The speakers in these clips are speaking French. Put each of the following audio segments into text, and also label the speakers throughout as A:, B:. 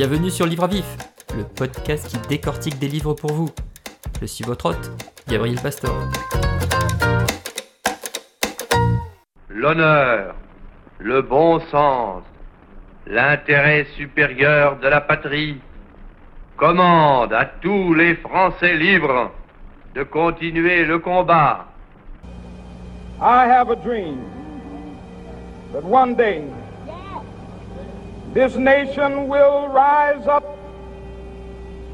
A: Bienvenue sur Livre à Vif, le podcast qui décortique des livres pour vous. Je suis votre hôte, Gabriel Pastor.
B: L'honneur, le bon sens, l'intérêt supérieur de la patrie commande à tous les Français libres de continuer le combat.
C: I have a dream that one day this nation will rise up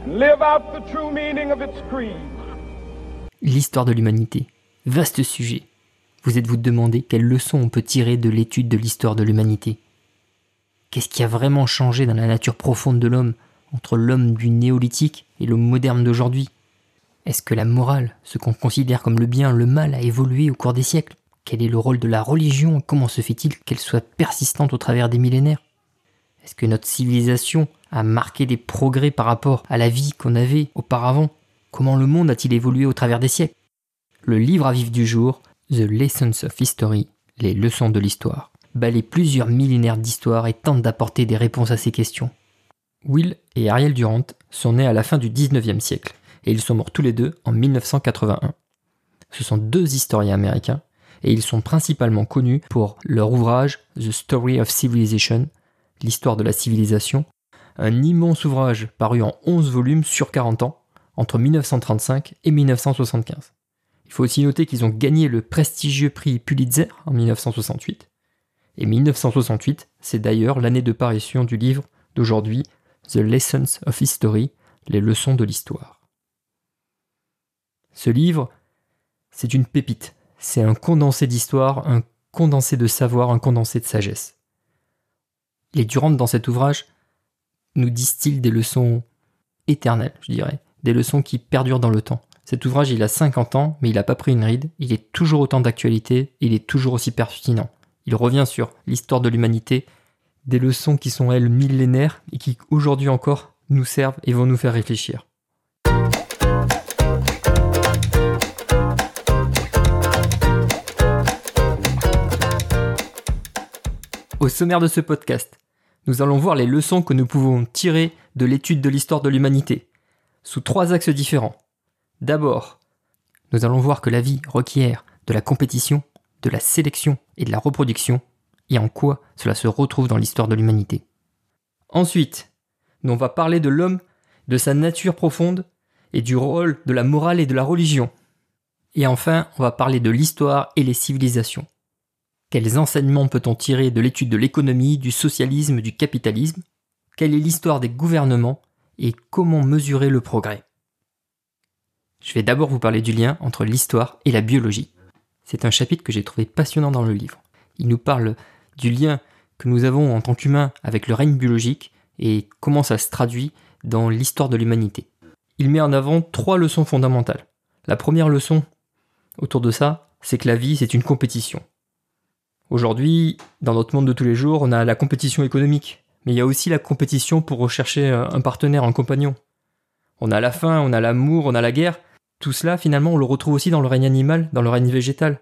C: and live out the true meaning of its creed.
A: L'histoire de l'humanité. Vaste sujet. Vous êtes-vous demandé quelles leçons on peut tirer de l'étude de l'histoire de l'humanité? Qu'est-ce qui a vraiment changé dans la nature profonde de l'homme entre l'homme du néolithique et l'homme moderne d'aujourd'hui? Est-ce que la morale, ce qu'on considère comme le bien, le mal, a évolué au cours des siècles? Quel est le rôle de la religion? Et comment se fait-il qu'elle soit persistante au travers des millénaires? Est-ce que notre civilisation a marqué des progrès par rapport à la vie qu'on avait auparavant? Comment le monde a-t-il évolué au travers des siècles? Le livre à vif du jour, The Lessons of History, les leçons de l'histoire, balaye plusieurs millénaires d'histoire et tente d'apporter des réponses à ces questions. Will et Ariel Durant sont nés à la fin du 19e siècle et ils sont morts tous les deux en 1981. Ce sont deux historiens américains et ils sont principalement connus pour leur ouvrage The Story of Civilization, l'histoire de la civilisation, un immense ouvrage paru en 11 volumes sur 40 ans entre 1935 et 1975. Il faut aussi noter qu'ils ont gagné le prestigieux prix Pulitzer en 1968. Et 1968, c'est d'ailleurs l'année de parution du livre d'aujourd'hui, The Lessons of History, les leçons de l'histoire. Ce livre, c'est une pépite, c'est un condensé d'histoire, un condensé de savoir, un condensé de sagesse. Les Durand, dans cet ouvrage, nous distillent des leçons éternelles, je dirais, des leçons qui perdurent dans le temps. Cet ouvrage, il a 50 ans, mais il n'a pas pris une ride, il est toujours autant d'actualité, il est toujours aussi pertinent. Il revient sur l'histoire de l'humanité, des leçons qui sont, elles, millénaires et qui, aujourd'hui encore, nous servent et vont nous faire réfléchir. Au sommaire de ce podcast, nous allons voir les leçons que nous pouvons tirer de l'étude de l'histoire de l'humanité, sous trois axes différents. D'abord, nous allons voir que la vie requiert de la compétition, de la sélection et de la reproduction, et en quoi cela se retrouve dans l'histoire de l'humanité. Ensuite, nous on va parler de l'homme, de sa nature profonde, et du rôle de la morale et de la religion. Et enfin, on va parler de l'histoire et les civilisations. Quels enseignements peut-on tirer de l'étude de l'économie, du socialisme, du capitalisme? Quelle est l'histoire des gouvernements et comment mesurer le progrès? Je vais d'abord vous parler du lien entre l'histoire et la biologie. C'est un chapitre que j'ai trouvé passionnant dans le livre. Il nous parle du lien que nous avons en tant qu'humains avec le règne biologique et comment ça se traduit dans l'histoire de l'humanité. Il met en avant trois leçons fondamentales. La première leçon autour de ça, c'est que la vie, c'est une compétition. Aujourd'hui, dans notre monde de tous les jours, on a la compétition économique, mais il y a aussi la compétition pour rechercher un partenaire, un compagnon. On a la faim, on a l'amour, on a la guerre. Tout cela, finalement, on le retrouve aussi dans le règne animal, dans le règne végétal.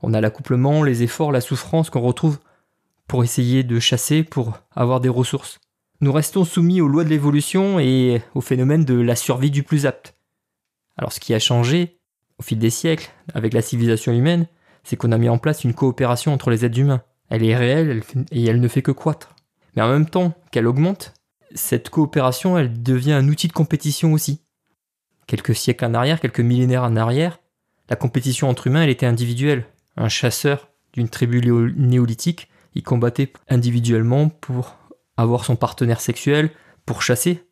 A: On a l'accouplement, les efforts, la souffrance qu'on retrouve pour essayer de chasser, pour avoir des ressources. Nous restons soumis aux lois de l'évolution et au phénomène de la survie du plus apte. Alors ce qui a changé au fil des siècles avec la civilisation humaine, c'est qu'on a mis en place une coopération entre les êtres humains. Elle est réelle et elle ne fait que croître. Mais en même temps qu'elle augmente, cette coopération, elle devient un outil de compétition aussi. Quelques siècles en arrière, quelques millénaires en arrière, la compétition entre humains, elle était individuelle. Un chasseur d'une tribu néolithique, il combattait individuellement pour avoir son partenaire sexuel, pour chasser.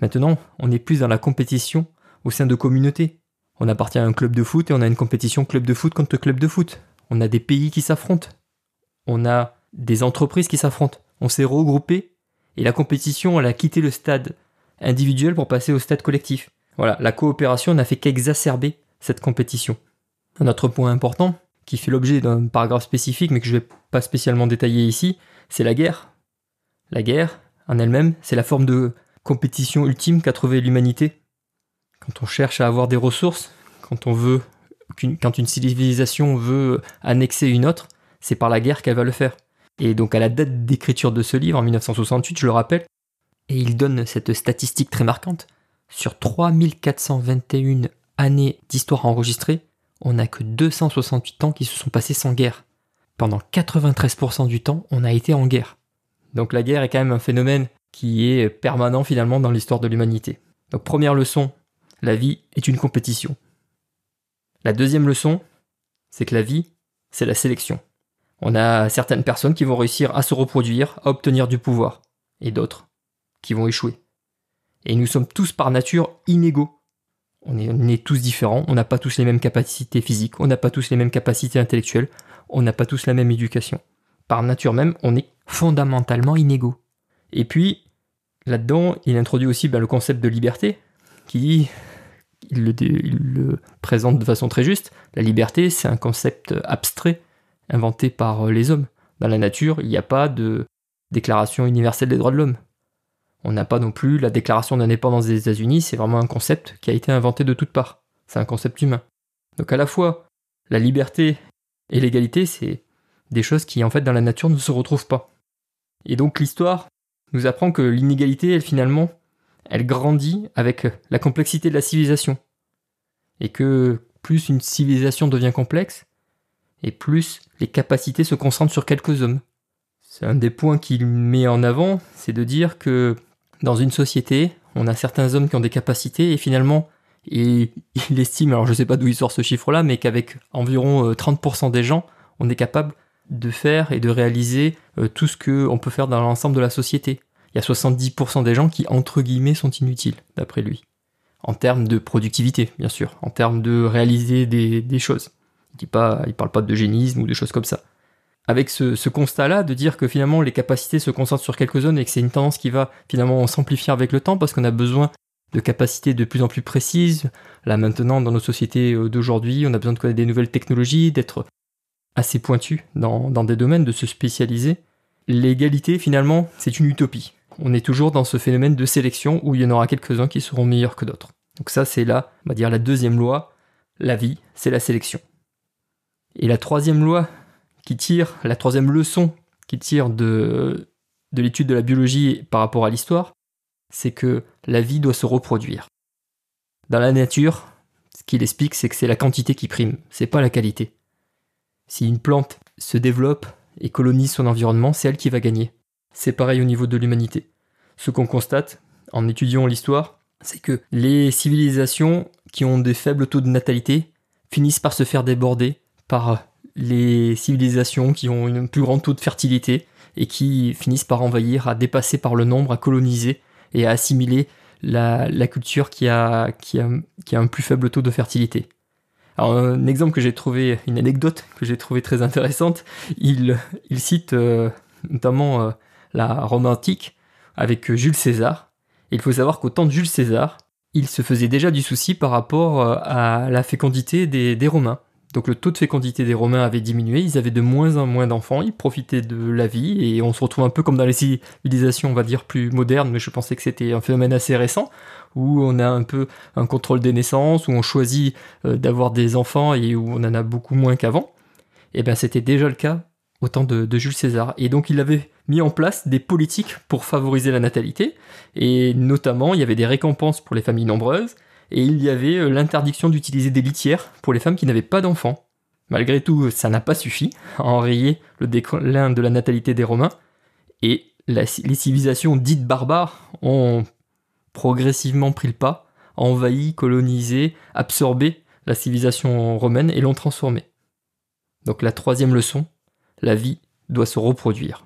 A: Maintenant, on n'est plus dans la compétition au sein de communautés. On appartient à un club de foot et on a une compétition club de foot contre club de foot. On a des pays qui s'affrontent. On a des entreprises qui s'affrontent. On s'est regroupé et la compétition, elle a quitté le stade individuel pour passer au stade collectif. Voilà, la coopération n'a fait qu'exacerber cette compétition. Un autre point important, qui fait l'objet d'un paragraphe spécifique mais que je ne vais pas spécialement détailler ici, c'est la guerre. La guerre, en elle-même, c'est la forme de compétition ultime qu'a trouvé l'humanité. Quand on cherche à avoir des ressources, quand une civilisation veut annexer une autre, c'est par la guerre qu'elle va le faire. Et donc à la date d'écriture de ce livre, en 1968, je le rappelle, Et il donne cette statistique très marquante. Sur 3421 années d'histoire enregistrée, on n'a que 268 ans qui se sont passés sans guerre. Pendant 93% du temps, on a été en guerre. Donc la guerre est quand même un phénomène qui est permanent finalement dans l'histoire de l'humanité. Donc première leçon, la vie est une compétition. La deuxième leçon, c'est que la vie, c'est la sélection. On a certaines personnes qui vont réussir à se reproduire, à obtenir du pouvoir, et d'autres qui vont échouer. Et nous sommes tous par nature inégaux. On est, tous différents, on n'a pas tous les mêmes capacités physiques, on n'a pas tous les mêmes capacités intellectuelles, on n'a pas tous la même éducation. Par nature même, on est fondamentalement inégaux. Et puis, là-dedans, il introduit aussi ben, le concept de liberté, qui dit, il le, présente de façon très juste, la liberté, c'est un concept abstrait, inventé par les hommes. Dans la nature, il n'y a pas de déclaration universelle des droits de l'homme. On n'a pas non plus la déclaration d'indépendance des États-Unis, c'est vraiment un concept qui a été inventé de toutes parts. C'est un concept humain. Donc à la fois, la liberté et l'égalité, c'est des choses qui en fait dans la nature ne se retrouvent pas. Et donc l'histoire nous apprend que l'inégalité, elle finalement, elle grandit avec la complexité de la civilisation. Et que plus une civilisation devient complexe, et plus les capacités se concentrent sur quelques hommes. C'est un des points qu'il met en avant, c'est de dire que dans une société, on a certains hommes qui ont des capacités et finalement, il, estime, alors je ne sais pas d'où il sort ce chiffre-là, mais qu'avec environ 30% euh, des gens, on est capable de faire et de réaliser euh, tout ce qu'on peut faire dans l'ensemble de la société. Il y a 70% des gens qui, entre guillemets, sont inutiles, d'après lui. En termes de productivité, bien sûr, en termes de réaliser des, choses. Il ne parle pas d'eugénisme ou des choses comme ça avec ce, constat-là, de dire que finalement les capacités se concentrent sur quelques zones et que c'est une tendance qui va finalement s'amplifier avec le temps parce qu'on a besoin de capacités de plus en plus précises. Là maintenant, dans nos sociétés euh, d'aujourd'hui, on a besoin de connaître des nouvelles technologies, d'être assez pointu dans des domaines, de se spécialiser. L'égalité, finalement, c'est une utopie. On est toujours dans ce phénomène de sélection où il y en aura quelques-uns qui seront meilleurs que d'autres. Donc ça, c'est là, on va dire, la deuxième loi. La vie, c'est la sélection. Et la troisième loi qui tire, la troisième leçon qui tire de, de l'étude de la biologie par rapport à l'histoire, c'est que la vie doit se reproduire. Dans la nature, ce qu'il explique, c'est que c'est la quantité qui prime, c'est pas la qualité. Si une plante se développe et colonise son environnement, c'est elle qui va gagner. C'est pareil au niveau de l'humanité. Ce qu'on constate en étudiant l'histoire, c'est que les civilisations qui ont des faibles taux de natalité finissent par se faire déborder par les civilisations qui ont une plus grande taux de fertilité et qui finissent par envahir, à dépasser par le nombre, à coloniser et à assimiler la, culture qui a, un plus faible taux de fertilité. Un exemple que j'ai trouvé, une anecdote que j'ai trouvé très intéressante, il, il cite euh, notamment euh, la Rome antique avec Jules César. il faut savoir qu'au temps de Jules César, il se faisait déjà du souci par rapport euh, à la fécondité des Romains. Donc le taux de fécondité des Romains avait diminué, ils avaient de moins en moins d'enfants, ils profitaient de la vie, et on se retrouve un peu comme dans les civilisations, on va dire, plus modernes, mais je pensais que c'était un phénomène assez récent, où on a un peu un contrôle des naissances, où on choisit euh, d'avoir des enfants et où on en a beaucoup moins qu'avant. Et eh bien c'était déjà le cas au temps de, de, Jules César. Et donc il avait mis en place des politiques pour favoriser la natalité, et notamment il y avait des récompenses pour les familles nombreuses, et il y avait euh, l'interdiction d'utiliser des litières pour les femmes qui n'avaient pas d'enfants. Malgré tout, ça n'a pas suffi à enrayer le déclin de la natalité des Romains, et les civilisations dites barbares ont progressivement pris le pas, envahi, colonisé, absorbé la civilisation romaine et l'ont transformée. Donc la troisième leçon, la vie doit se reproduire.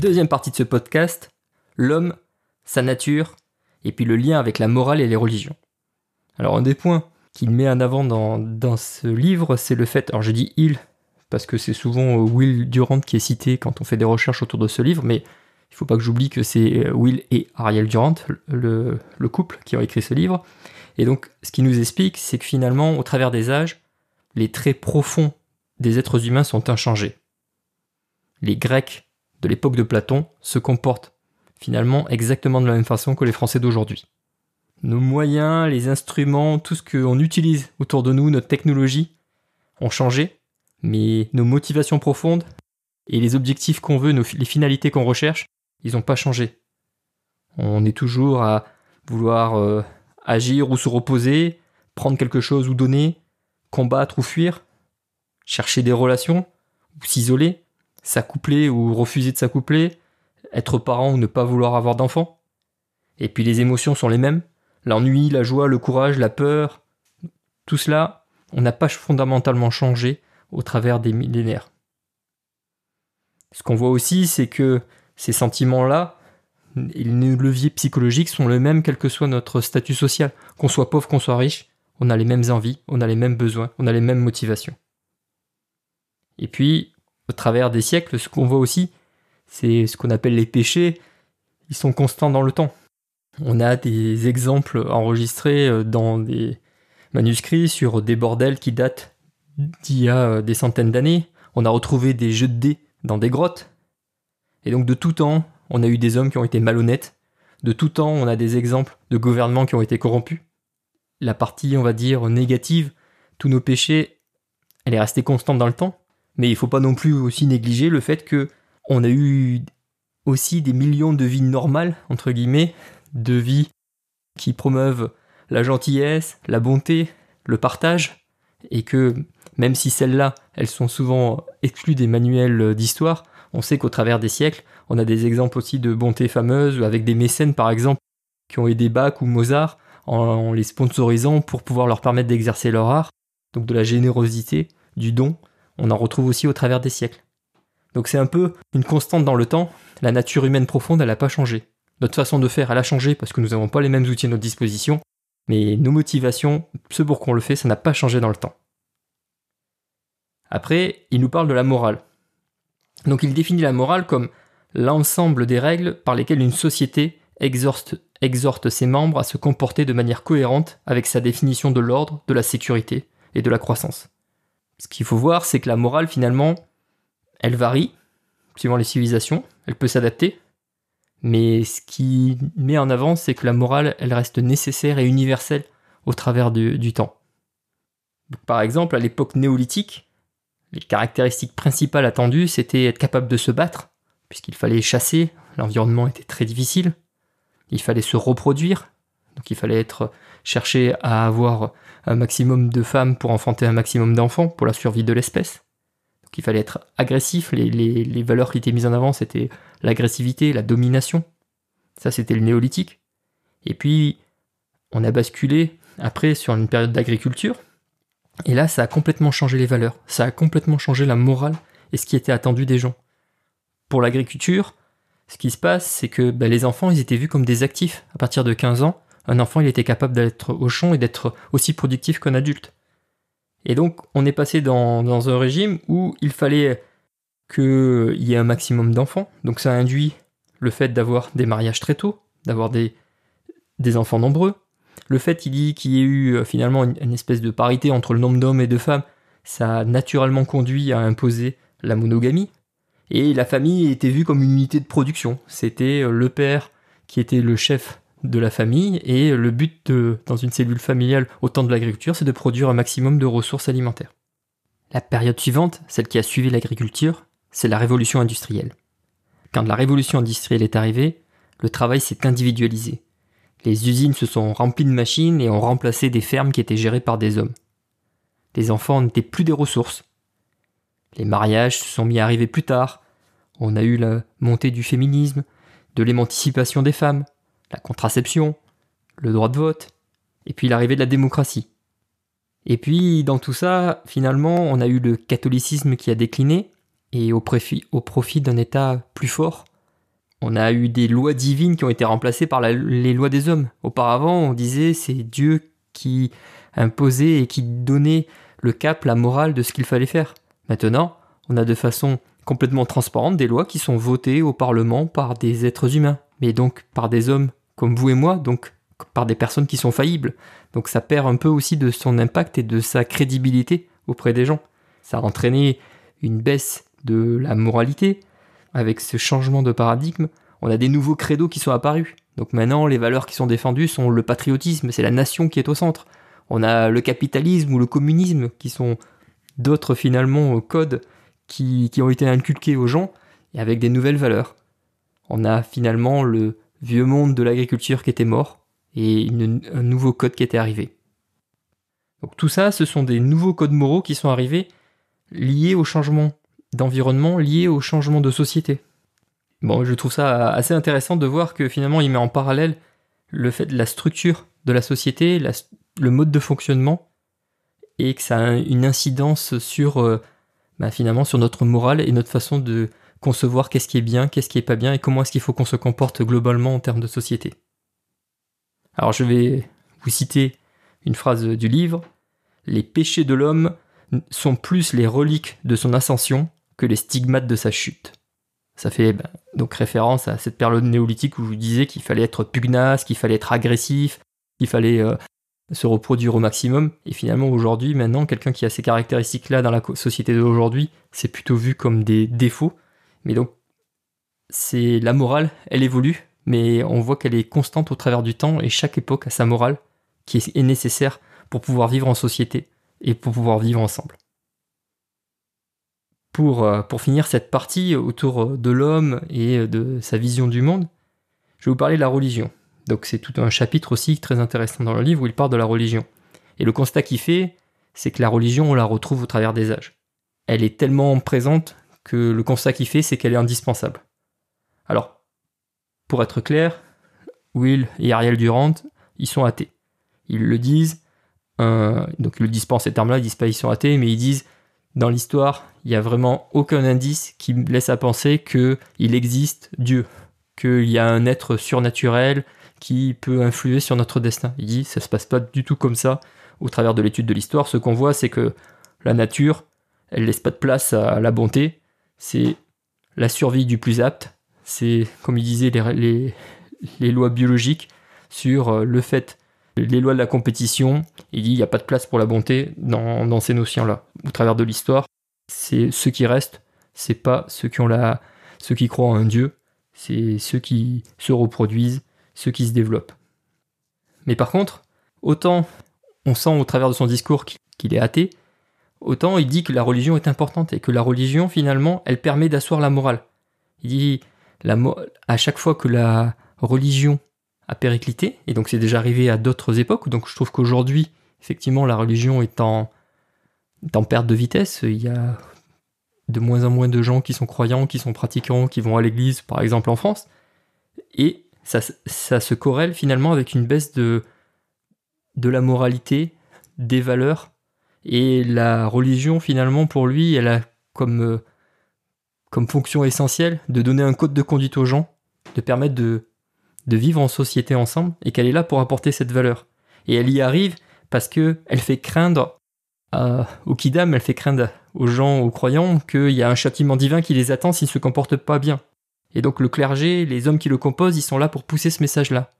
A: Deuxième partie de ce podcast, l'homme, sa nature, et puis le lien avec la morale et les religions. Alors un des points qu'il met en avant dans, ce livre, c'est le fait, alors je dis il, parce que c'est souvent euh, Will Durant qui est cité quand on fait des recherches autour de ce livre, mais il ne faut pas que j'oublie que c'est euh, Will et Ariel Durant, le, le couple qui ont écrit ce livre. Et donc ce qui nous explique, c'est que finalement, au travers des âges, les traits profonds des êtres humains sont inchangés. Les Grecs de l'époque de Platon se comportent finalement exactement de la même façon que les Français d'aujourd'hui. Nos moyens, les instruments, tout ce qu'on utilise autour de nous, notre technologie, ont changé, mais nos motivations profondes et les objectifs qu'on veut, les finalités qu'on recherche, ils n'ont pas changé. On est toujours à vouloir euh, agir ou se reposer, prendre quelque chose ou donner, combattre ou fuir, chercher des relations ou s'isoler, s'accoupler ou refuser de s'accoupler, être parent ou ne pas vouloir avoir d'enfants. Et puis les émotions sont les mêmes. L'ennui, la joie, le courage, la peur, tout cela, on n'a pas fondamentalement changé au travers des millénaires. Ce qu'on voit aussi, c'est que ces sentiments-là, les leviers psychologiques sont les mêmes quel que soit notre statut social. Qu'on soit pauvre, qu'on soit riche, on a les mêmes envies, on a les mêmes besoins, on a les mêmes motivations. Et puis, au travers des siècles, ce qu'on voit aussi, c'est ce qu'on appelle les péchés, ils sont constants dans le temps. On a des exemples enregistrés euh, dans des manuscrits sur des bordels qui datent d'il y a euh, des centaines d'années. On a retrouvé des jeux de dés dans des grottes. Et donc de tout temps, on a eu des hommes qui ont été malhonnêtes. De tout temps, on a des exemples de gouvernements qui ont été corrompus. La partie, on va dire, négative, tous nos péchés, elle est restée constante dans le temps. Mais il ne faut pas non plus aussi négliger le fait que on a eu aussi des millions de vies normales, entre guillemets, de vies qui promeuvent la gentillesse, la bonté, le partage, et que même si celles-là, elles sont souvent exclues des manuels d'histoire, on sait qu'au travers des siècles, on a des exemples aussi de bonté fameuse, avec des mécènes par exemple, qui ont aidé Bach ou Mozart en les sponsorisant pour pouvoir leur permettre d'exercer leur art. Donc de la générosité, du don, on en retrouve aussi au travers des siècles. Donc c'est un peu une constante dans le temps, la nature humaine profonde, elle n'a pas changé. Notre façon de faire, elle a changé parce que nous n'avons pas les mêmes outils à notre disposition, mais nos motivations, ce pour quoi on le fait, ça n'a pas changé dans le temps. Après, il nous parle de la morale. Donc il définit la morale comme l'ensemble des règles par lesquelles une société exhorte, ses membres à se comporter de manière cohérente avec sa définition de l'ordre, de la sécurité et de la croissance. Ce qu'il faut voir, c'est que la morale, finalement, elle varie suivant les civilisations, elle peut s'adapter, mais ce qui met en avant, c'est que la morale, elle reste nécessaire et universelle au travers du, temps. par exemple, à l'époque néolithique, les caractéristiques principales attendues, c'était être capable de se battre, puisqu'il fallait chasser, l'environnement était très difficile, il fallait se reproduire, donc il fallait être chercher à avoir un maximum de femmes pour enfanter un maximum d'enfants pour la survie de l'espèce. Donc il fallait être agressif, les, les valeurs qui étaient mises en avant c'était l'agressivité, la domination. Ça c'était le néolithique. Et puis on a basculé après sur une période d'agriculture, et là, ça a complètement changé les valeurs, ça a complètement changé la morale et ce qui était attendu des gens. Pour l'agriculture, ce qui se passe, c'est que ben, les enfants, ils étaient vus comme des actifs. À partir de 15 ans, un enfant, il était capable d'être au champ et d'être aussi productif qu'un adulte. Et donc, on est passé dans, un régime où il fallait qu'il y ait un maximum d'enfants. Donc, ça induit le fait d'avoir des mariages très tôt, d'avoir des, enfants nombreux, le fait qu'il dit qu'il y ait eu euh, finalement une, espèce de parité entre le nombre d'hommes et de femmes, ça a naturellement conduit à imposer la monogamie. Et la famille était vue comme une unité de production. C'était euh, le père qui était le chef de la famille et le but dans une cellule familiale au temps de l'agriculture, c'est de produire un maximum de ressources alimentaires. La période suivante, celle qui a suivi l'agriculture, c'est la révolution industrielle. Quand la révolution industrielle est arrivée, le travail s'est individualisé. Les usines se sont remplies de machines et ont remplacé des fermes qui étaient gérées par des hommes. Les enfants n'étaient plus des ressources. Les mariages se sont mis à arriver plus tard. On a eu la montée du féminisme, de l'émancipation des femmes, la contraception, le droit de vote, et puis l'arrivée de la démocratie. Et puis, dans tout ça, finalement, on a eu le catholicisme qui a décliné, et au profit, d'un État plus fort, on a eu des lois divines qui ont été remplacées par les lois des hommes. Auparavant, on disait c'est Dieu qui imposait et qui donnait le cap, la morale de ce qu'il fallait faire. Maintenant, on a de façon complètement transparente des lois qui sont votées au Parlement par des êtres humains, mais donc par des hommes comme vous et moi, donc par des personnes qui sont faillibles. Donc ça perd un peu aussi de son impact et de sa crédibilité auprès des gens. Ça a entraîné une baisse de la moralité, avec ce changement de paradigme, on a des nouveaux credos qui sont apparus. Donc maintenant, les valeurs qui sont défendues sont le patriotisme, c'est la nation qui est au centre. On a le capitalisme ou le communisme qui sont d'autres finalement codes qui, qui ont été inculqués aux gens et avec des nouvelles valeurs. On a finalement le vieux monde de l'agriculture qui était mort et un nouveau code qui était arrivé. Donc tout ça, ce sont des nouveaux codes moraux qui sont arrivés liés au changement d'environnement, liés au changement de société. Bon, je trouve ça assez intéressant de voir que finalement il met en parallèle le fait de la structure de la société, le mode de fonctionnement, et que ça a une incidence sur euh, bah, finalement sur notre morale et notre façon de concevoir qu'est-ce qui est bien, qu'est-ce qui est pas bien et comment est-ce qu'il faut qu'on se comporte globalement en termes de société. Alors je vais vous citer une phrase du livre. Les péchés de l'homme sont plus les reliques de son ascension que les stigmates de sa chute. Ça fait ben, donc référence à cette période néolithique où je vous disais qu'il fallait être pugnace, qu'il fallait être agressif, qu'il fallait euh, se reproduire au maximum. Et finalement, aujourd'hui, maintenant, quelqu'un qui a ces caractéristiques-là dans la société d'aujourd'hui, c'est plutôt vu comme des défauts. Mais donc, c'est la morale, elle évolue, mais on voit qu'elle est constante au travers du temps et chaque époque a sa morale qui est nécessaire pour pouvoir vivre en société et pour pouvoir vivre ensemble. Pour, euh, pour finir cette partie autour de l'homme et de sa vision du monde, je vais vous parler de la religion. Donc c'est tout un chapitre aussi très intéressant dans le livre où il parle de la religion. Et le constat qu'il fait, c'est que la religion, on la retrouve au travers des âges. Elle est tellement présente que le constat qu'il fait, c'est qu'elle est indispensable. Alors, pour être clair, Will et Ariel Durant, ils sont athées. Ils le disent, euh, donc ils le disent pas ces termes-là, ils disent pas ils sont athées, mais ils disent dans l'histoire, il n'y a vraiment aucun indice qui laisse à penser qu'il existe Dieu, qu'il y a un être surnaturel qui peut influer sur notre destin. Il dit ça se passe pas du tout comme ça au travers de l'étude de l'histoire. Ce qu'on voit, c'est que la nature, elle laisse pas de place à la bonté. C'est la survie du plus apte. C'est, comme il disait, les, les, lois biologiques sur euh, le fait, les lois de la compétition. Il dit il n'y a pas de place pour la bonté dans, dans ces notions-là. Au travers de l'histoire, c'est ceux qui restent, c'est pas ceux qui ont la, ceux qui croient en un dieu, c'est ceux qui se reproduisent, ceux qui se développent. Mais par contre, autant on sent au travers de son discours qu'il est athée, autant il dit que la religion est importante et que la religion, finalement, elle permet d'asseoir la morale. Il dit, à chaque fois que la religion a périclité, et donc c'est déjà arrivé à d'autres époques, donc je trouve qu'aujourd'hui, effectivement, la religion est en, est en perte de vitesse, il y a de moins en moins de gens qui sont croyants, qui sont pratiquants, qui vont à l'église, par exemple en France, et ça, se corrèle finalement avec une baisse de, de la moralité, des valeurs. Et la religion, finalement, pour lui, elle a comme, euh, comme fonction essentielle de donner un code de conduite aux gens, de permettre de, de vivre en société ensemble, et qu'elle est là pour apporter cette valeur. Et elle y arrive parce que elle fait craindre à, aux kidam, elle fait craindre aux gens, aux croyants, qu'il y a un châtiment divin qui les attend s'ils ne se comportent pas bien. Et donc le clergé, les hommes qui le composent, ils sont là pour pousser ce message-là.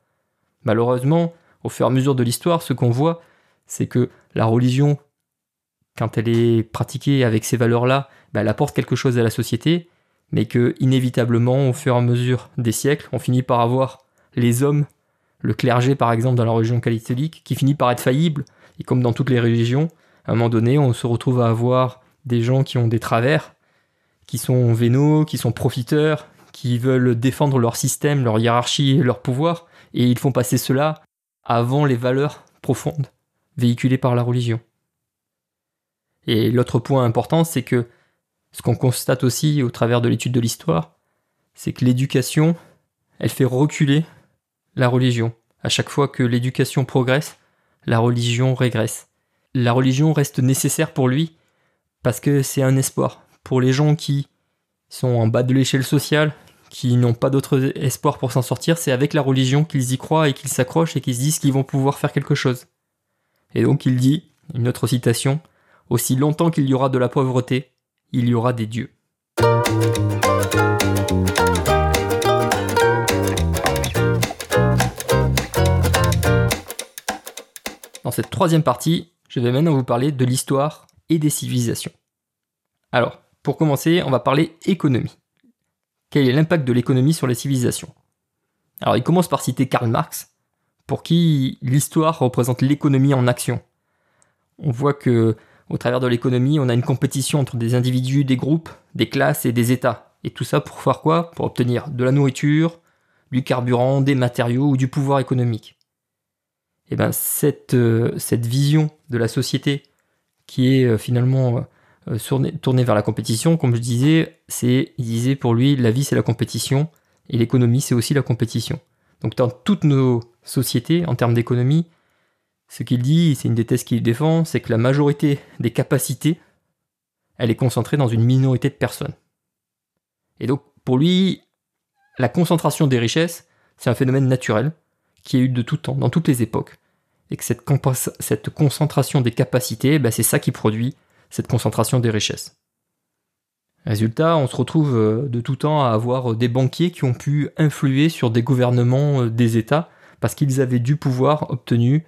A: Malheureusement, au fur et à mesure de l'histoire, ce qu'on voit, c'est que la religion, quand elle est pratiquée avec ces valeurs-là, bah, elle apporte quelque chose à la société, mais que inévitablement, au fur et à mesure des siècles, on finit par avoir les hommes, le clergé par exemple dans la religion catholique, qui finit par être faillible, et comme dans toutes les religions, à un moment donné, on se retrouve à avoir des gens qui ont des travers, qui sont vénaux, qui sont profiteurs, qui veulent défendre leur système, leur hiérarchie et leur pouvoir, et ils font passer cela avant les valeurs profondes véhiculées par la religion. Et l'autre point important, c'est que ce qu'on constate aussi au travers de l'étude de l'histoire, c'est que l'éducation, elle fait reculer la religion. À chaque fois que l'éducation progresse, la religion régresse. La religion reste nécessaire pour lui parce que c'est un espoir. Pour les gens qui sont en bas de l'échelle sociale, qui n'ont pas d'autre espoir pour s'en sortir, c'est avec la religion qu'ils y croient et qu'ils s'accrochent et qu'ils se disent qu'ils vont pouvoir faire quelque chose. Et donc il dit, une autre citation, Aussi longtemps qu'il y aura de la pauvreté, il y aura des dieux. Dans cette troisième partie, je vais maintenant vous parler de l'histoire et des civilisations. Alors, pour commencer, on va parler économie. Quel est l'impact de l'économie sur les civilisations? Alors il commence par citer Karl Marx, pour qui l'histoire représente l'économie en action. On voit que au travers de l'économie, on a une compétition entre des individus, des groupes, des classes et des États. Et tout ça pour faire quoi? Pour obtenir de la nourriture, du carburant, des matériaux ou du pouvoir économique. Et eh bien cette, euh, cette vision de la société qui est euh, finalement euh, tournée vers la compétition, comme je disais, c'est, il disait pour lui, la vie c'est la compétition et l'économie c'est aussi la compétition. Donc dans toutes nos sociétés, en termes d'économie, ce qu'il dit, c'est une des thèses qu'il défend, c'est que la majorité des capacités, elle est concentrée dans une minorité de personnes. Et donc pour lui, la concentration des richesses, c'est un phénomène naturel qui a eu de tout temps, dans toutes les époques. Et que cette, concentration des capacités, ben, c'est ça qui produit cette concentration des richesses. Résultat, on se retrouve euh, de tout temps à avoir des banquiers qui ont pu influer sur des gouvernements euh, des États parce qu'ils avaient du pouvoir obtenu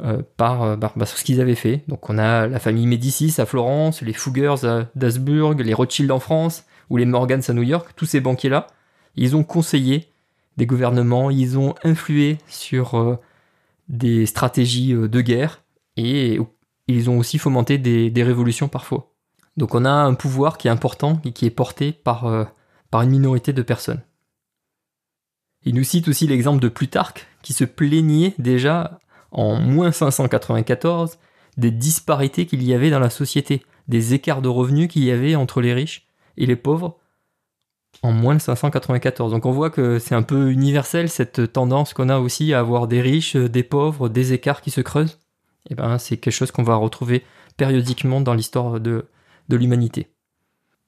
A: euh, par, ce qu'ils avaient fait. Donc on a la famille Médicis à Florence, les Fuggers à d'Asburg, les Rothschild en France ou les Morgans à New York, tous ces banquiers-là, ils ont conseillé des gouvernements, ils ont influé sur des stratégies de guerre et ils ont aussi fomenté des révolutions parfois. Donc on a un pouvoir qui est important et qui est porté par, euh, par une minorité de personnes. Il nous cite aussi l'exemple de Plutarque, qui se plaignait déjà en moins 594 des disparités qu'il y avait dans la société, des écarts de revenus qu'il y avait entre les riches et les pauvres en moins 594. Donc on voit que c'est un peu universel cette tendance qu'on a aussi à avoir des riches, des pauvres, des écarts qui se creusent. Eh ben c'est quelque chose qu'on va retrouver périodiquement dans l'histoire de, de l'humanité.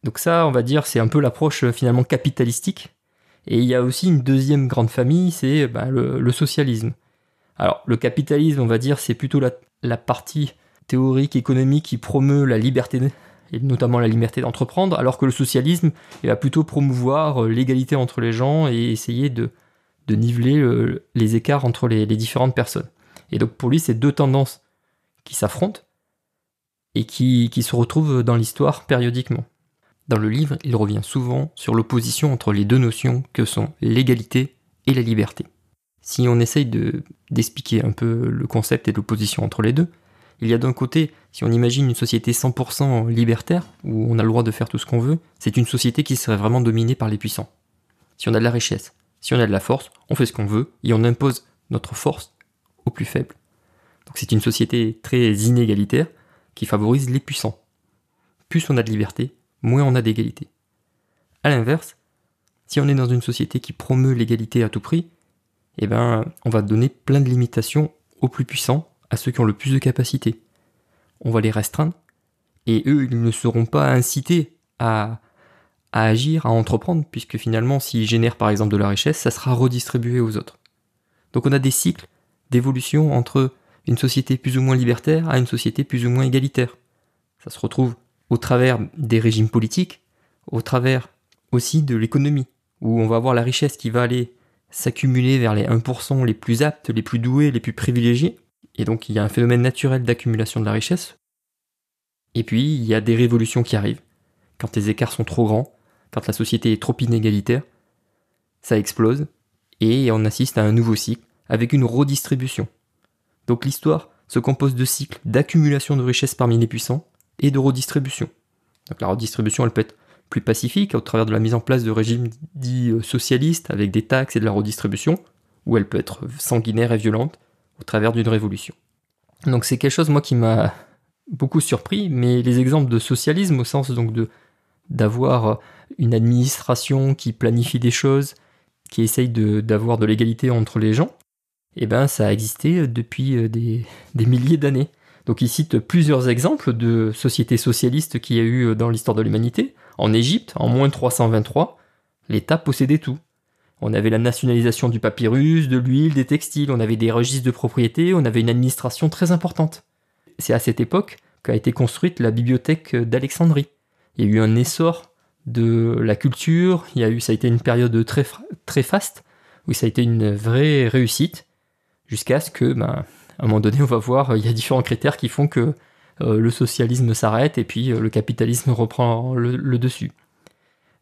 A: Donc ça, on va dire, c'est un peu l'approche euh, finalement capitalistique. Et il y a aussi une deuxième grande famille, c'est bah, le, socialisme. Alors le capitalisme, on va dire, c'est plutôt la, partie théorique économique qui promeut la liberté, et notamment la liberté d'entreprendre, alors que le socialisme va plutôt promouvoir euh, l'égalité entre les gens et essayer de, niveler euh, les écarts entre les différentes personnes. Et donc pour lui, c'est deux tendances qui s'affrontent et qui, se retrouve dans l'histoire périodiquement. Dans le livre, il revient souvent sur l'opposition entre les deux notions que sont l'égalité et la liberté. Si on essaye d'expliquer un peu le concept et l'opposition entre les deux, il y a d'un côté, si on imagine une société 100% libertaire, où on a le droit de faire tout ce qu'on veut, c'est une société qui serait vraiment dominée par les puissants. Si on a de la richesse, si on a de la force, on fait ce qu'on veut et on impose notre force aux plus faibles. C'est une société très inégalitaire, qui favorise les puissants. Plus on a de liberté, moins on a d'égalité. A l'inverse, si on est dans une société qui promeut l'égalité à tout prix, eh ben, on va donner plein de limitations aux plus puissants, à ceux qui ont le plus de capacités. On va les restreindre, et eux, ils ne seront pas incités à, à agir, à entreprendre, puisque finalement, s'ils génèrent par exemple de la richesse, ça sera redistribué aux autres. Donc on a des cycles d'évolution entre une société plus ou moins libertaire à une société plus ou moins égalitaire. Ça se retrouve au travers des régimes politiques, au travers aussi de l'économie, où on va avoir la richesse qui va aller s'accumuler vers les 1% les plus aptes, les plus doués, les plus privilégiés. Et donc il y a un phénomène naturel d'accumulation de la richesse. Et puis il y a des révolutions qui arrivent. Quand les écarts sont trop grands, quand la société est trop inégalitaire, ça explose et on assiste à un nouveau cycle avec une redistribution. Donc l'histoire se compose de cycles d'accumulation de richesses parmi les puissants et de redistribution. Donc la redistribution, elle peut être plus pacifique au travers de la mise en place de régimes dits euh, socialistes avec des taxes et de la redistribution, ou elle peut être sanguinaire et violente au travers d'une révolution. Donc c'est quelque chose moi qui m'a beaucoup surpris, mais les exemples de socialisme au sens donc de d'avoir une administration qui planifie des choses, qui essaye d'avoir de l'égalité entre les gens, eh ben, ça a existé depuis euh, des, milliers d'années. Donc il cite plusieurs exemples de sociétés socialistes qu'il y a eu euh, dans l'histoire de l'humanité. En Égypte, en moins 323, l'État possédait tout. On avait la nationalisation du papyrus, de l'huile, des textiles, on avait des registres de propriété, on avait une administration très importante. C'est à cette époque qu'a été construite la bibliothèque d'Alexandrie. Il y a eu un essor de la culture, il y a eu, ça a été une période très, très faste, où ça a été une vraie réussite jusqu'à ce que, ben, à un moment donné, on va voir, il y a différents critères qui font que euh, le socialisme s'arrête et puis euh, le capitalisme reprend le, dessus.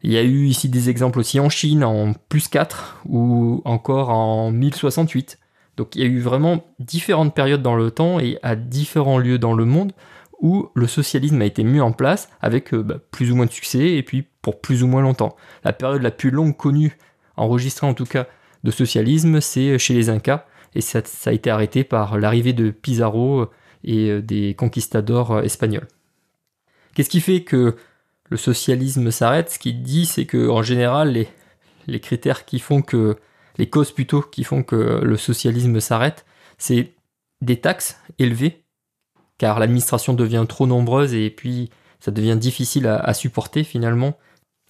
A: Il y a eu ici des exemples aussi en Chine en plus 4 ou encore en 1068. Donc il y a eu vraiment différentes périodes dans le temps et à différents lieux dans le monde où le socialisme a été mis en place avec euh, bah, plus ou moins de succès et puis pour plus ou moins longtemps. La période la plus longue connue, enregistrée en tout cas, de socialisme, c'est chez les Incas et ça, a été arrêté par l'arrivée de Pizarro et euh, des conquistadors euh, espagnols. Qu'est-ce qui fait que le socialisme s'arrête? Ce qu'il dit, c'est que en général, les, critères qui font que les causes plutôt qui font que le socialisme s'arrête, c'est des taxes élevées, car l'administration devient trop nombreuse et puis ça devient difficile à, supporter finalement.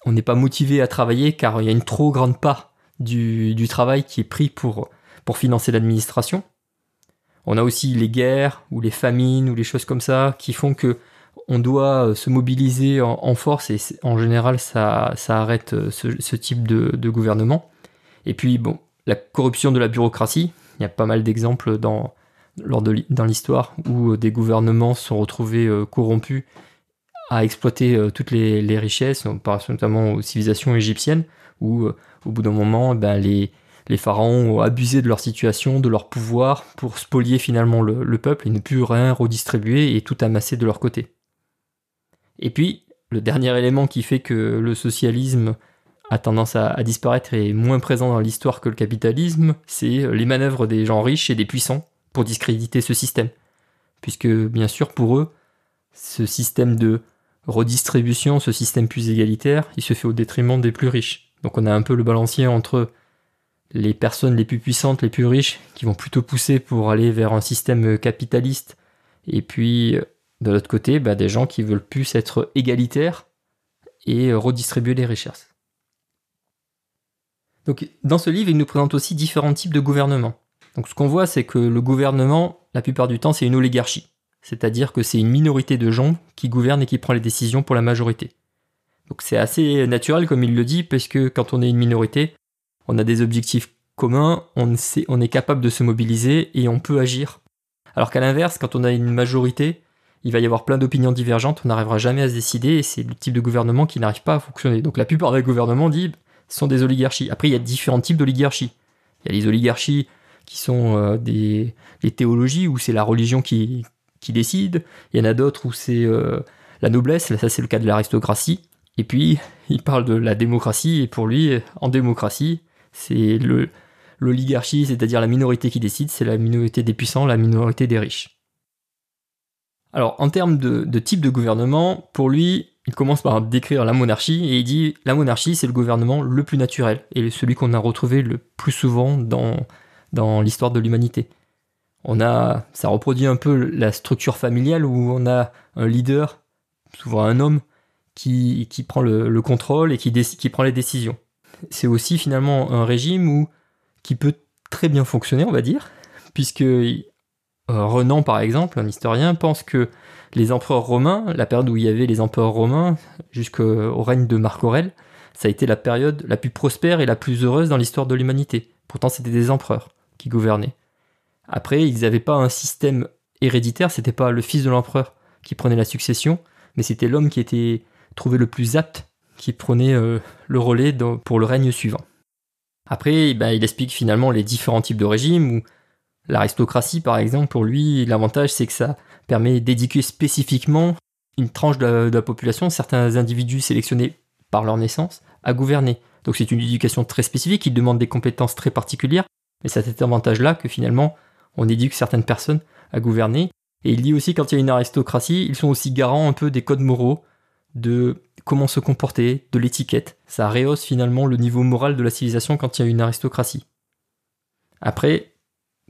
A: On n'est pas motivé à travailler car il y a une trop grande part du travail qui est pris pour, pour financer l'administration. On a aussi les guerres ou les famines ou les choses comme ça qui font que on doit euh, se mobiliser en, force et en général ça, ça arrête euh, ce, type de, gouvernement. Et puis bon, la corruption de la bureaucratie, il y a pas mal d'exemples dans, dans l'histoire où euh, des gouvernements sont retrouvés corrompus à exploiter toutes les, richesses, notamment aux civilisations égyptiennes, où au bout d'un moment, ben, les, les pharaons ont abusé de leur situation, de leur pouvoir, pour spolier finalement le, le peuple et ne plus rien redistribuer et tout amasser de leur côté. Et puis, le dernier élément qui fait que le socialisme a tendance à, disparaître et est moins présent dans l'histoire que le capitalisme, c'est les manœuvres des gens riches et des puissants pour discréditer ce système. Puisque, bien sûr, pour eux, ce système de redistribution, ce système plus égalitaire, il se fait au détriment des plus riches. Donc on a un peu le balancier entre les personnes les plus puissantes, les plus riches, qui vont plutôt pousser pour aller vers un système capitaliste, et puis de l'autre côté, bah, des gens qui veulent plus être égalitaires et redistribuer les richesses. Donc, dans ce livre, il nous présente aussi différents types de gouvernements. Donc, ce qu'on voit, c'est que le gouvernement, la plupart du temps, c'est une oligarchie. C'est-à-dire que c'est une minorité de gens qui gouvernent et qui prend les décisions pour la majorité. Donc, c'est assez naturel, comme il le dit, parce que quand on est une minorité, on a des objectifs communs, on, est capable de se mobiliser et on peut agir. Alors qu'à l'inverse, quand on a une majorité, il va y avoir plein d'opinions divergentes, on n'arrivera jamais à se décider, et c'est le type de gouvernement qui n'arrive pas à fonctionner. Donc la plupart des gouvernements disent sont des oligarchies. Après, il y a différents types d'oligarchies. Il y a les oligarchies qui sont euh, des, théologies, où c'est la religion qui, décide. Il y en a d'autres où c'est euh, la noblesse, ça c'est le cas de l'aristocratie. Et puis, il parle de la démocratie, et pour lui, en démocratie, c'est l'oligarchie, c'est-à-dire la minorité qui décide, c'est la minorité des puissants, la minorité des riches. Alors, en termes de, type de gouvernement, pour lui, il commence par décrire la monarchie et il dit la monarchie, c'est le gouvernement le plus naturel et celui qu'on a retrouvé le plus souvent dans, l'histoire de l'humanité. On a, ça reproduit un peu la structure familiale où on a un leader, souvent un homme, qui, prend le, contrôle et qui prend les décisions. C'est aussi finalement un régime qui peut très bien fonctionner, on va dire, puisque euh, Renan, par exemple, un historien, pense que les empereurs romains, la période où il y avait les empereurs romains jusqu'au règne de Marc Aurèle, ça a été la période la plus prospère et la plus heureuse dans l'histoire de l'humanité. Pourtant, c'était des empereurs qui gouvernaient. Après, ils n'avaient pas un système héréditaire, c'était pas le fils de l'empereur qui prenait la succession, mais c'était l'homme qui était trouvé le plus apte qui prenait euh, le relais pour le règne suivant. Après, ben, il explique finalement les différents types de régimes où L'aristocratie, par exemple, pour lui, l'avantage, c'est que ça permet d'éduquer spécifiquement une tranche de la, population, certains individus sélectionnés par leur naissance, à gouverner. Donc c'est une éducation très spécifique qui demande des compétences très particulières, mais c'est cet avantage-là que finalement, on éduque certaines personnes à gouverner. Et il dit aussi, quand il y a une aristocratie, ils sont aussi garants un peu des codes moraux, de comment se comporter, de l'étiquette. Ça rehausse finalement le niveau moral de la civilisation quand il y a une aristocratie. Après,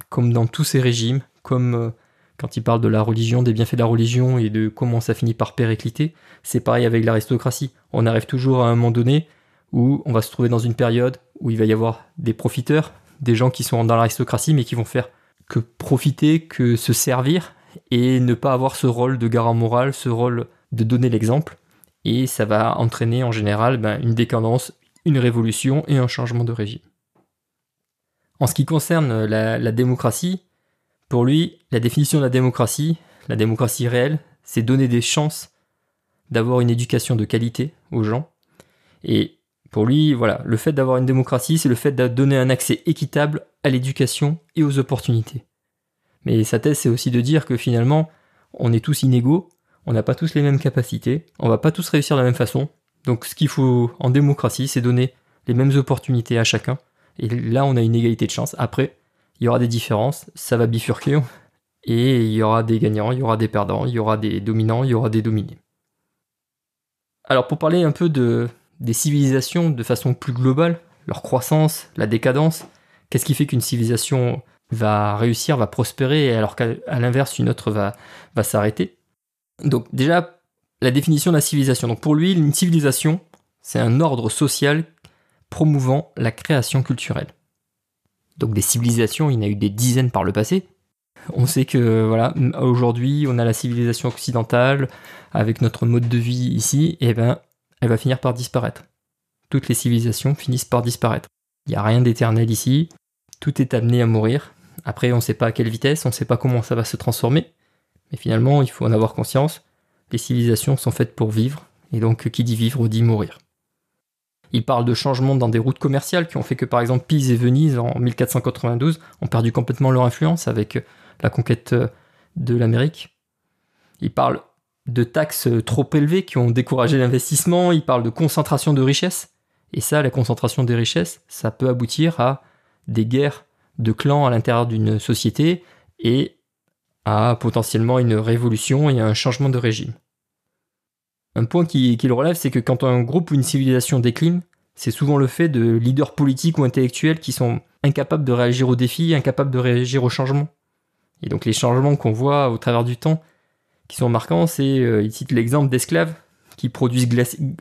A: comme dans tous ces régimes, comme euh, quand il parle de la religion, des bienfaits de la religion et de comment ça finit par péricliter, c'est pareil avec l'aristocratie. On arrive toujours à un moment donné où on va se trouver dans une période où il va y avoir des profiteurs, des gens qui sont dans l'aristocratie mais qui vont faire que profiter, que se servir et ne pas avoir ce rôle de garant moral, ce rôle de donner l'exemple. Et ça va entraîner en général ben, une décadence, une révolution et un changement de régime. En ce qui concerne euh, la, démocratie, pour lui, la définition de la démocratie, la démocratie réelle, c'est donner des chances d'avoir une éducation de qualité aux gens. Et pour lui, voilà, le fait d'avoir une démocratie, c'est le fait de donner un accès équitable à l'éducation et aux opportunités. Mais sa thèse, c'est aussi de dire que finalement, on est tous inégaux, on n'a pas tous les mêmes capacités, on va pas tous réussir de la même façon. Donc ce qu'il faut en démocratie, c'est donner les mêmes opportunités à chacun. Et là, on a une égalité de chance. Après, il y aura des différences, ça va bifurquer, et il y aura des gagnants, il y aura des perdants, il y aura des dominants, il y aura des dominés. Alors pour parler un peu de, des civilisations de façon plus globale, leur croissance, la décadence, qu'est-ce qui fait qu'une civilisation va réussir, va prospérer, alors qu'à l'inverse, une autre va, va s'arrêter? Donc déjà, la définition de la civilisation. Donc pour lui, une civilisation, c'est un ordre social promouvant la création culturelle. Donc des civilisations, il y en a eu des dizaines par le passé. On sait que voilà, aujourd'hui, on a la civilisation occidentale avec notre mode de vie ici, et ben elle va finir par disparaître. Toutes les civilisations finissent par disparaître. Il n'y a rien d'éternel ici, tout est amené à mourir. Après, on ne sait pas à quelle vitesse, on ne sait pas comment ça va se transformer, mais finalement, il faut en avoir conscience. Les civilisations sont faites pour vivre, et donc qui dit vivre dit mourir. Il parle de changements dans des routes commerciales qui ont fait que par exemple Pise et Venise en 1492 ont perdu complètement leur influence avec la conquête de l'Amérique. Il parle de taxes trop élevées qui ont découragé l'investissement, il parle de concentration de richesses. Et ça, la concentration des richesses, ça peut aboutir à des guerres de clans à l'intérieur d'une société et à potentiellement une révolution et un changement de régime. Un point qu'il qui relève, c'est que quand un groupe ou une civilisation décline, c'est souvent le fait de leaders politiques ou intellectuels qui sont incapables de réagir aux défis, incapables de réagir aux changements. Et donc les changements qu'on voit au travers du temps, qui sont marquants, c'est, euh, il cite l'exemple d'esclaves qui produisent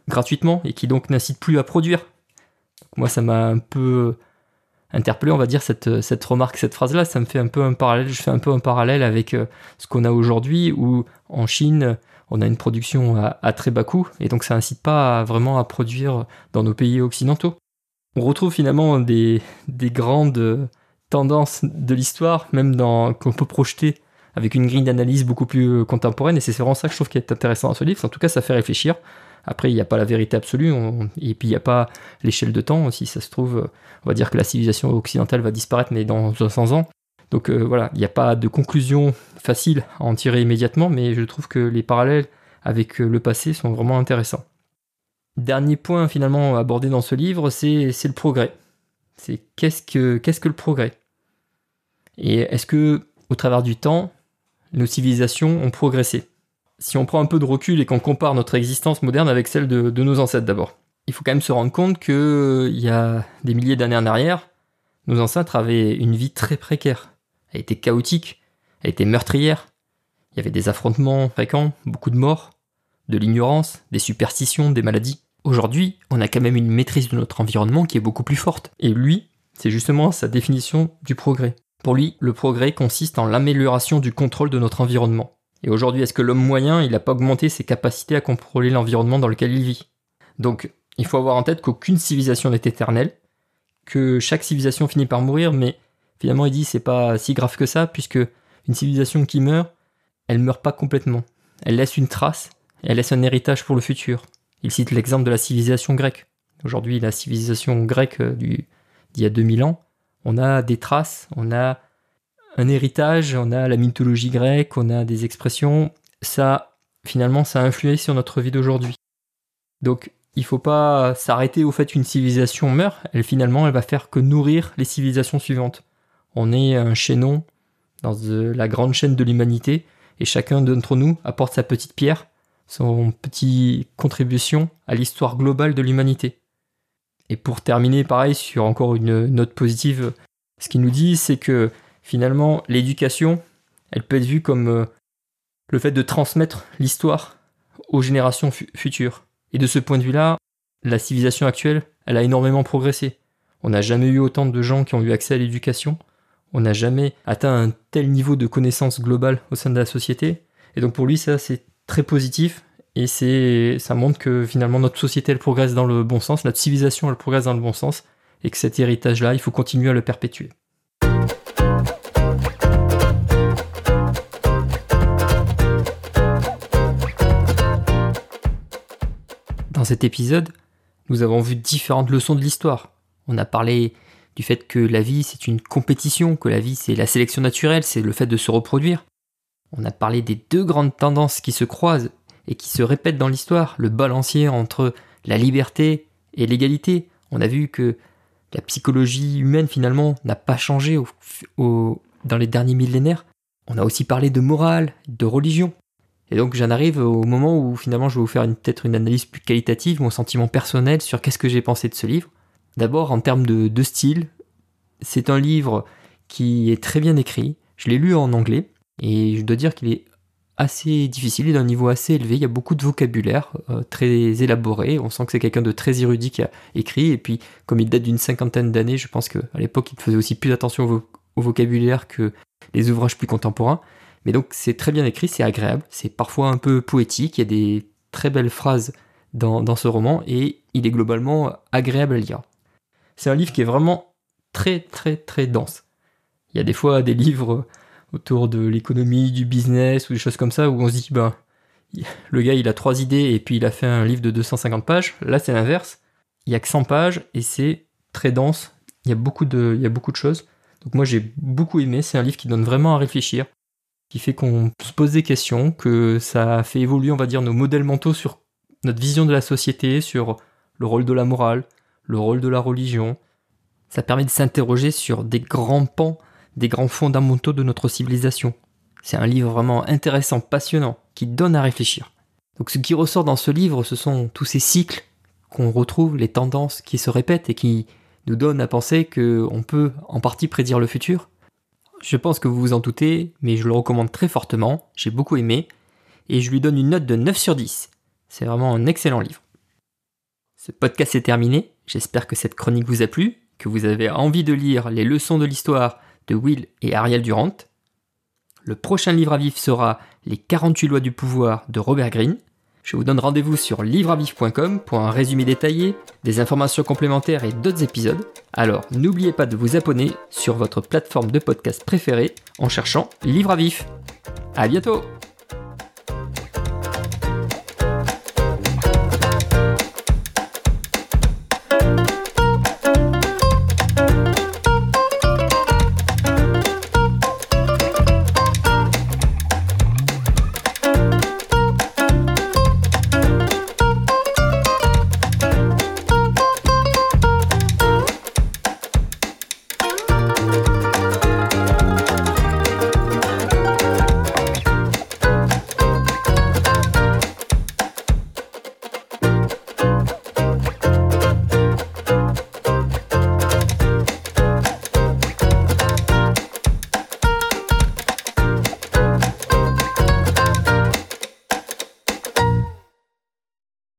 A: gratuitement et qui donc n'incitent plus à produire. Moi, ça m'a un peu interpellé, on va dire, cette, cette remarque, cette phrase-là, ça me fait un peu un parallèle, je fais un peu un parallèle avec euh, ce qu'on a aujourd'hui, où en Chine, on a une production à, très bas coût, et donc ça incite pas vraiment à produire dans nos pays occidentaux. On retrouve finalement des, des grandes tendances de l'histoire, même dans qu'on peut projeter avec une grille d'analyse beaucoup plus euh, contemporaine, et c'est vraiment ça que je trouve qui est intéressant dans ce livre. En tout cas, ça fait réfléchir. Après, il n'y a pas la vérité absolue, et puis il n'y a pas l'échelle de temps. Si ça se trouve, on va dire que la civilisation occidentale va disparaître, mais dans 200 ans. Donc euh, voilà, il n'y a pas de conclusion facile à en tirer immédiatement, mais je trouve que les parallèles avec euh, le passé sont vraiment intéressants. Dernier point finalement abordé dans ce livre, c'est le progrès. C'est qu'est-ce que, qu'est-ce que le progrès? Et est-ce que, au travers du temps, nos civilisations ont progressé? Si on prend un peu de recul et qu'on compare notre existence moderne avec celle de, nos ancêtres d'abord, il faut quand même se rendre compte qu'il euh, y a des milliers d'années en arrière, nos ancêtres avaient une vie très précaire. Elle était chaotique, elle était meurtrière. Il y avait des affrontements fréquents, beaucoup de morts, de l'ignorance, des superstitions, des maladies. Aujourd'hui, on a quand même une maîtrise de notre environnement qui est beaucoup plus forte. Et lui, c'est justement sa définition du progrès. Pour lui, le progrès consiste en l'amélioration du contrôle de notre environnement. Et aujourd'hui, est-ce que l'homme moyen, il n'a pas augmenté ses capacités à contrôler l'environnement dans lequel il vit? Donc, il faut avoir en tête qu'aucune civilisation n'est éternelle, que chaque civilisation finit par mourir, mais finalement, il dit c'est pas si grave que ça, puisque une civilisation qui meurt, elle meurt pas complètement. Elle laisse une trace, elle laisse un héritage pour le futur. Il cite l'exemple de la civilisation grecque. Aujourd'hui, la civilisation grecque euh, d'il y a 2000 ans, on a des traces, on a un héritage, on a la mythologie grecque, on a des expressions. Ça, finalement, ça a influé sur notre vie d'aujourd'hui. Donc, il faut pas s'arrêter au fait qu'une civilisation meurt. Elle, finalement, elle va faire que nourrir les civilisations suivantes. On est un chaînon dans la grande chaîne de l'humanité et chacun d'entre nous apporte sa petite pierre, son petite contribution à l'histoire globale de l'humanité. Et pour terminer, pareil, sur encore une note positive, ce qu'il nous dit, c'est que finalement, l'éducation, elle peut être vue comme euh, le fait de transmettre l'histoire aux générations futures. Et de ce point de vue-là, la civilisation actuelle, elle a énormément progressé. On n'a jamais eu autant de gens qui ont eu accès à l'éducation. On n'a jamais atteint un tel niveau de connaissance globale au sein de la société. Et donc pour lui, ça, c'est très positif. Et ça montre que finalement notre société elle progresse dans le bon sens, notre civilisation elle progresse dans le bon sens, et que cet héritage-là, il faut continuer à le perpétuer. Dans cet épisode, nous avons vu différentes leçons de l'histoire. On a parlé du fait que la vie c'est une compétition, que la vie c'est la sélection naturelle, c'est le fait de se reproduire. On a parlé des deux grandes tendances qui se croisent et qui se répètent dans l'histoire, le balancier entre la liberté et l'égalité. On a vu que la psychologie humaine finalement n'a pas changé dans les derniers millénaires. On a aussi parlé de morale, de religion. Et donc j'en arrive au moment où finalement je vais vous faire peut-être une analyse plus qualitative, mon sentiment personnel sur qu'est-ce que j'ai pensé de ce livre. D'abord en termes de style, c'est un livre qui est très bien écrit. Je l'ai lu en anglais et je dois dire qu'il est assez difficile, il est d'un niveau assez élevé, il y a beaucoup de vocabulaire euh, très élaboré, on sent que c'est quelqu'un de très érudit qui a écrit, et puis comme il date d'une cinquantaine d'années, je pense qu'à l'époque il faisait aussi plus attention au, vocabulaire que les ouvrages plus contemporains, mais donc c'est très bien écrit, c'est agréable, c'est parfois un peu poétique, il y a des très belles phrases dans, dans ce roman, et il est globalement agréable à lire. C'est un livre qui est vraiment très très très dense. Il y a des fois des livres autour de l'économie, du business ou des choses comme ça où on se dit, ben, le gars il a trois idées et puis il a fait un livre de 250 pages. Là c'est l'inverse. Il y a que 100 pages et c'est très dense. Il y a beaucoup de, il y a beaucoup de choses. Donc moi j'ai beaucoup aimé. C'est un livre qui donne vraiment à réfléchir, qui fait qu'on se pose des questions, que ça fait évoluer, on va dire, nos modèles mentaux sur notre vision de la société, sur le rôle de la morale, le rôle de la religion. Ça permet de s'interroger sur des grands pans des grands fondamentaux de notre civilisation. C'est un livre vraiment intéressant, passionnant, qui donne à réfléchir. Donc ce qui ressort dans ce livre, ce sont tous ces cycles qu'on retrouve, les tendances qui se répètent et qui nous donnent à penser qu'on peut en partie prédire le futur. Je pense que vous vous en doutez, mais je le recommande très fortement, j'ai beaucoup aimé, et je lui donne une note de 9 sur 10. C'est vraiment un excellent livre. Ce podcast est terminé, j'espère que cette chronique vous a plu, que vous avez envie de lire les leçons de l'histoire de Will et Ariel Durant. Le prochain livre à vif sera Les 48 lois du pouvoir de Robert Greene. Je vous donne rendez-vous sur livreavif.com pour un résumé détaillé, des informations complémentaires et d'autres épisodes. Alors n'oubliez pas de vous abonner sur votre plateforme de podcast préférée en cherchant Livre à vif. À bientôt